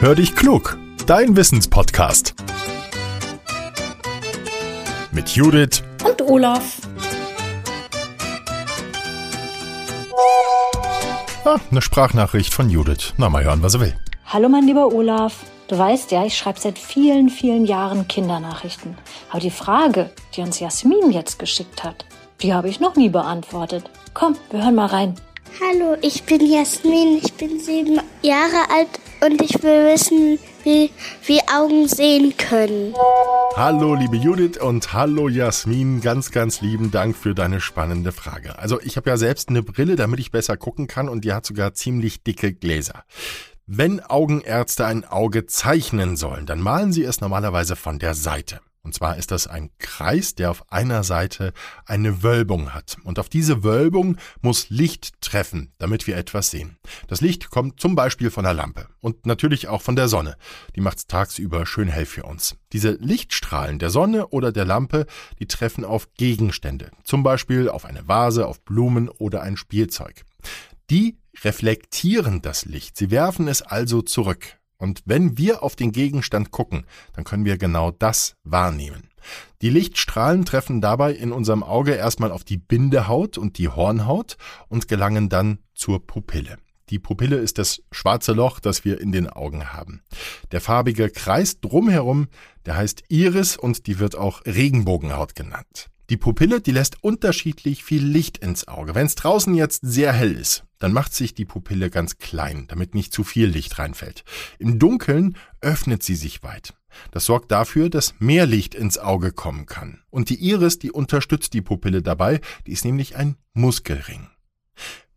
Hör dich klug, dein Wissenspodcast. Mit Judith und Olaf. Ah, eine Sprachnachricht von Judith. Na, mal hören, was er will. Hallo, mein lieber Olaf. Du weißt ja, ich schreibe seit vielen, vielen Jahren Kindernachrichten. Aber die Frage, die uns Jasmin jetzt geschickt hat, die habe ich noch nie beantwortet. Komm, wir hören mal rein. Hallo, ich bin Jasmin, ich bin sieben Jahre alt und ich will wissen, wie, wie Augen sehen können. Hallo, liebe Judith und hallo Jasmin. Ganz, ganz lieben Dank für deine spannende Frage. Also ich habe ja selbst eine Brille, damit ich besser gucken kann und die hat sogar ziemlich dicke Gläser. Wenn Augenärzte ein Auge zeichnen sollen, dann malen sie es normalerweise von der Seite. Und zwar ist das ein Kreis, der auf einer Seite eine Wölbung hat. Und auf diese Wölbung muss Licht treffen, damit wir etwas sehen. Das Licht kommt zum Beispiel von der Lampe und natürlich auch von der Sonne. Die macht es tagsüber schön hell für uns. Diese Lichtstrahlen der Sonne oder der Lampe, die treffen auf Gegenstände. Zum Beispiel auf eine Vase, auf Blumen oder ein Spielzeug. Die reflektieren das Licht. Sie werfen es also zurück. Und wenn wir auf den Gegenstand gucken, dann können wir genau das wahrnehmen. Die Lichtstrahlen treffen dabei in unserem Auge erstmal auf die Bindehaut und die Hornhaut und gelangen dann zur Pupille. Die Pupille ist das schwarze Loch, das wir in den Augen haben. Der farbige Kreis drumherum, der heißt Iris und die wird auch Regenbogenhaut genannt. Die Pupille, die lässt unterschiedlich viel Licht ins Auge. Wenn es draußen jetzt sehr hell ist, dann macht sich die Pupille ganz klein, damit nicht zu viel Licht reinfällt. Im Dunkeln öffnet sie sich weit. Das sorgt dafür, dass mehr Licht ins Auge kommen kann. Und die Iris, die unterstützt die Pupille dabei, die ist nämlich ein Muskelring.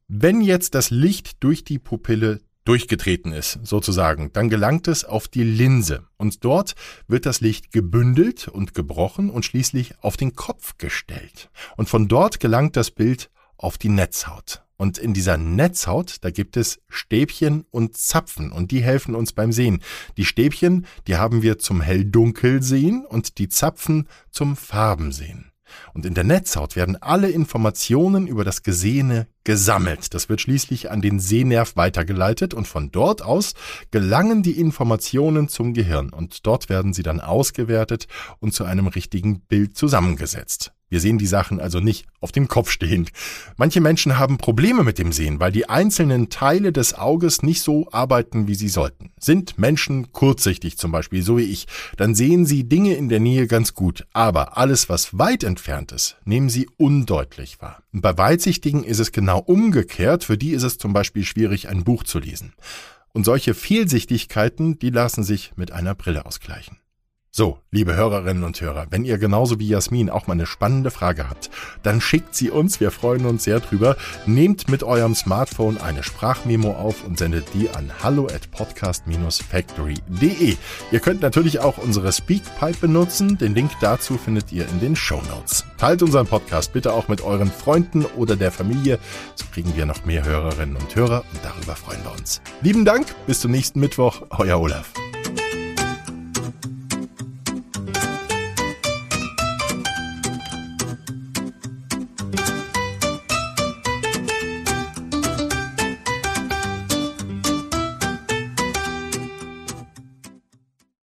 Wenn jetzt das Licht durch die Pupille durchgetreten ist, sozusagen, dann gelangt es auf die Linse und dort wird das Licht gebündelt und gebrochen und schließlich auf den Kopf gestellt. Und von dort gelangt das Bild auf die Netzhaut. Und in dieser Netzhaut, da gibt es Stäbchen und Zapfen und die helfen uns beim Sehen. Die Stäbchen, die haben wir zum Hell-Dunkel sehen und die Zapfen zum Farbensehen. Und in der Netzhaut werden alle Informationen über das Gesehene gesammelt. Das wird schließlich an den Sehnerv weitergeleitet und von dort aus gelangen die Informationen zum Gehirn und dort werden sie dann ausgewertet und zu einem richtigen Bild zusammengesetzt. Wir sehen die Sachen also nicht auf dem Kopf stehend. Manche Menschen haben Probleme mit dem Sehen, weil die einzelnen Teile des Auges nicht so arbeiten, wie sie sollten. Sind Menschen kurzsichtig zum Beispiel, so wie ich, dann sehen sie Dinge in der Nähe ganz gut, aber alles, was weit entfernt ist, nehmen sie undeutlich wahr. Und bei Weitsichtigen ist es genau umgekehrt, für die ist es zum Beispiel schwierig, ein Buch zu lesen. Und solche Fehlsichtigkeiten, die lassen sich mit einer Brille ausgleichen. So, liebe Hörerinnen und Hörer, wenn ihr genauso wie Jasmin auch mal eine spannende Frage habt, dann schickt sie uns, wir freuen uns sehr drüber. Nehmt mit eurem Smartphone eine Sprachmemo auf und sendet die an hallo at podcast-factory.de. Ihr könnt natürlich auch unsere Speakpipe benutzen, den Link dazu findet ihr in den Show Notes. Teilt unseren Podcast bitte auch mit euren Freunden oder der Familie, so kriegen wir noch mehr Hörerinnen und Hörer und darüber freuen wir uns. Lieben Dank, bis zum nächsten Mittwoch, euer Olaf.